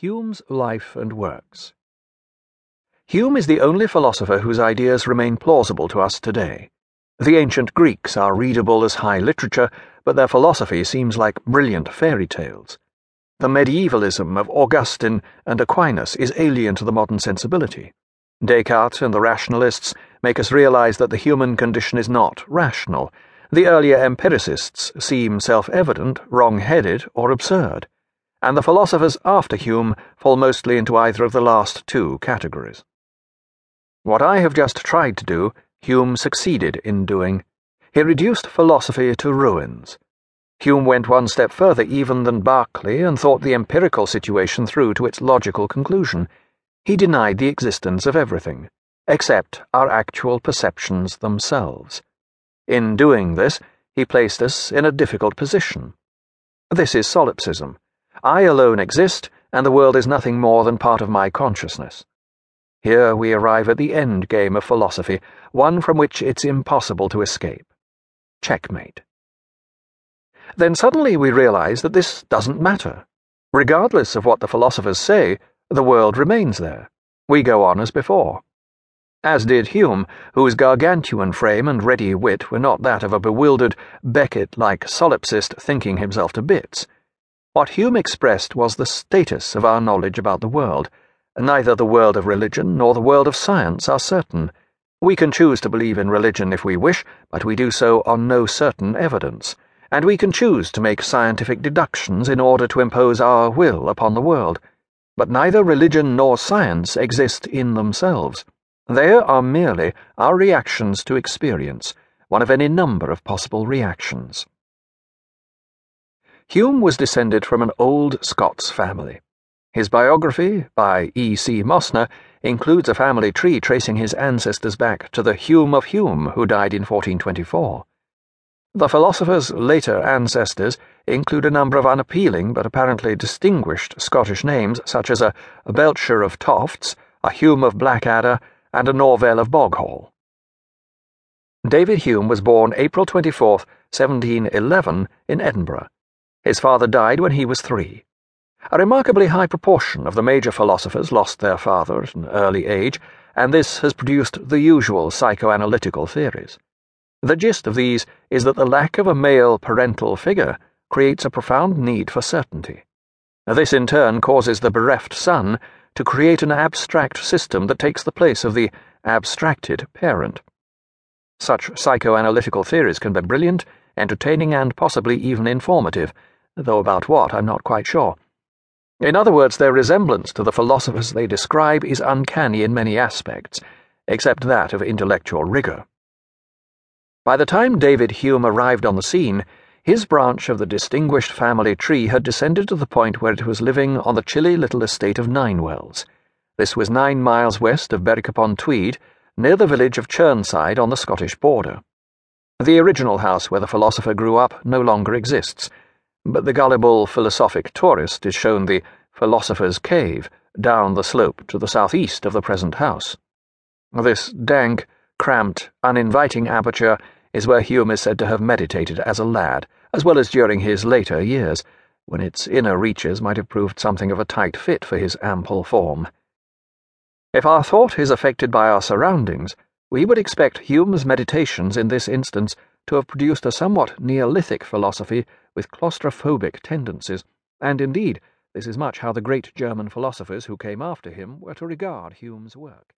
Hume's Life and Works. Hume is the only philosopher whose ideas remain plausible to us today. The ancient Greeks are readable as high literature, but their philosophy seems like brilliant fairy tales. The medievalism of Augustine and Aquinas is alien to the modern sensibility. Descartes and the rationalists make us realize that the human condition is not rational. The earlier empiricists seem self evident, wrong headed, or absurd and the philosophers after Hume fall mostly into either of the last two categories. What I have just tried to do, Hume succeeded in doing. He reduced philosophy to ruins. Hume went one step further even than Berkeley and thought the empirical situation through to its logical conclusion. He denied the existence of everything, except our actual perceptions themselves. In doing this, he placed us in a difficult position. This is solipsism I alone exist, and the world is nothing more than part of my consciousness. Here we arrive at the end game of philosophy, one from which it's impossible to escape. Checkmate. Then suddenly we realize that this doesn't matter. Regardless of what the philosophers say, the world remains there. We go on as before. As did Hume, whose gargantuan frame and ready wit were not that of a bewildered, Beckett like solipsist thinking himself to bits. What Hume expressed was the status of our knowledge about the world. Neither the world of religion nor the world of science are certain. We can choose to believe in religion if we wish, but we do so on no certain evidence. And we can choose to make scientific deductions in order to impose our will upon the world. But neither religion nor science exist in themselves. They are merely our reactions to experience, one of any number of possible reactions. Hume was descended from an old Scots family. His biography, by E. C. Mossner, includes a family tree tracing his ancestors back to the Hume of Hume, who died in 1424. The philosopher's later ancestors include a number of unappealing but apparently distinguished Scottish names, such as a, Belsches of Tofts, a Hume of Blackadder, and a Norvell of Boghall. David Hume was born April 24, 1711, in Edinburgh. His father died when he was three. A remarkably high proportion of the major philosophers lost their father at an early age, and this has produced the usual psychoanalytical theories. The gist of these is that the lack of a male parental figure creates a profound need for certainty. This in turn causes the bereft son to create an abstract system that takes the place of the abstracted parent. Such psychoanalytical theories can be brilliant, entertaining, and possibly even informative though about what I'm not quite sure. In other words, their resemblance to the philosophers they describe is uncanny in many aspects, except that of intellectual rigor. By the time David Hume arrived on the scene, his branch of the distinguished family tree had descended to the point where it was living on the chilly little estate of Ninewells. This was nine miles west of Berwick upon Tweed, near the village of Chirnside on the Scottish border. The original house where the philosopher grew up no longer exists but the gullible philosophic tourist is shown the Philosopher's Cave down the slope to the southeast of the present house. This dank, cramped, uninviting aperture is where Hume is said to have meditated as a lad, as well as during his later years, when its inner reaches might have proved something of a tight fit for his ample form. If our thought is affected by our surroundings, we would expect Hume's meditations in this instance to have produced a somewhat Neolithic philosophy with claustrophobic tendencies, and indeed, this is much how the great German philosophers who came after him were to regard Hume's work.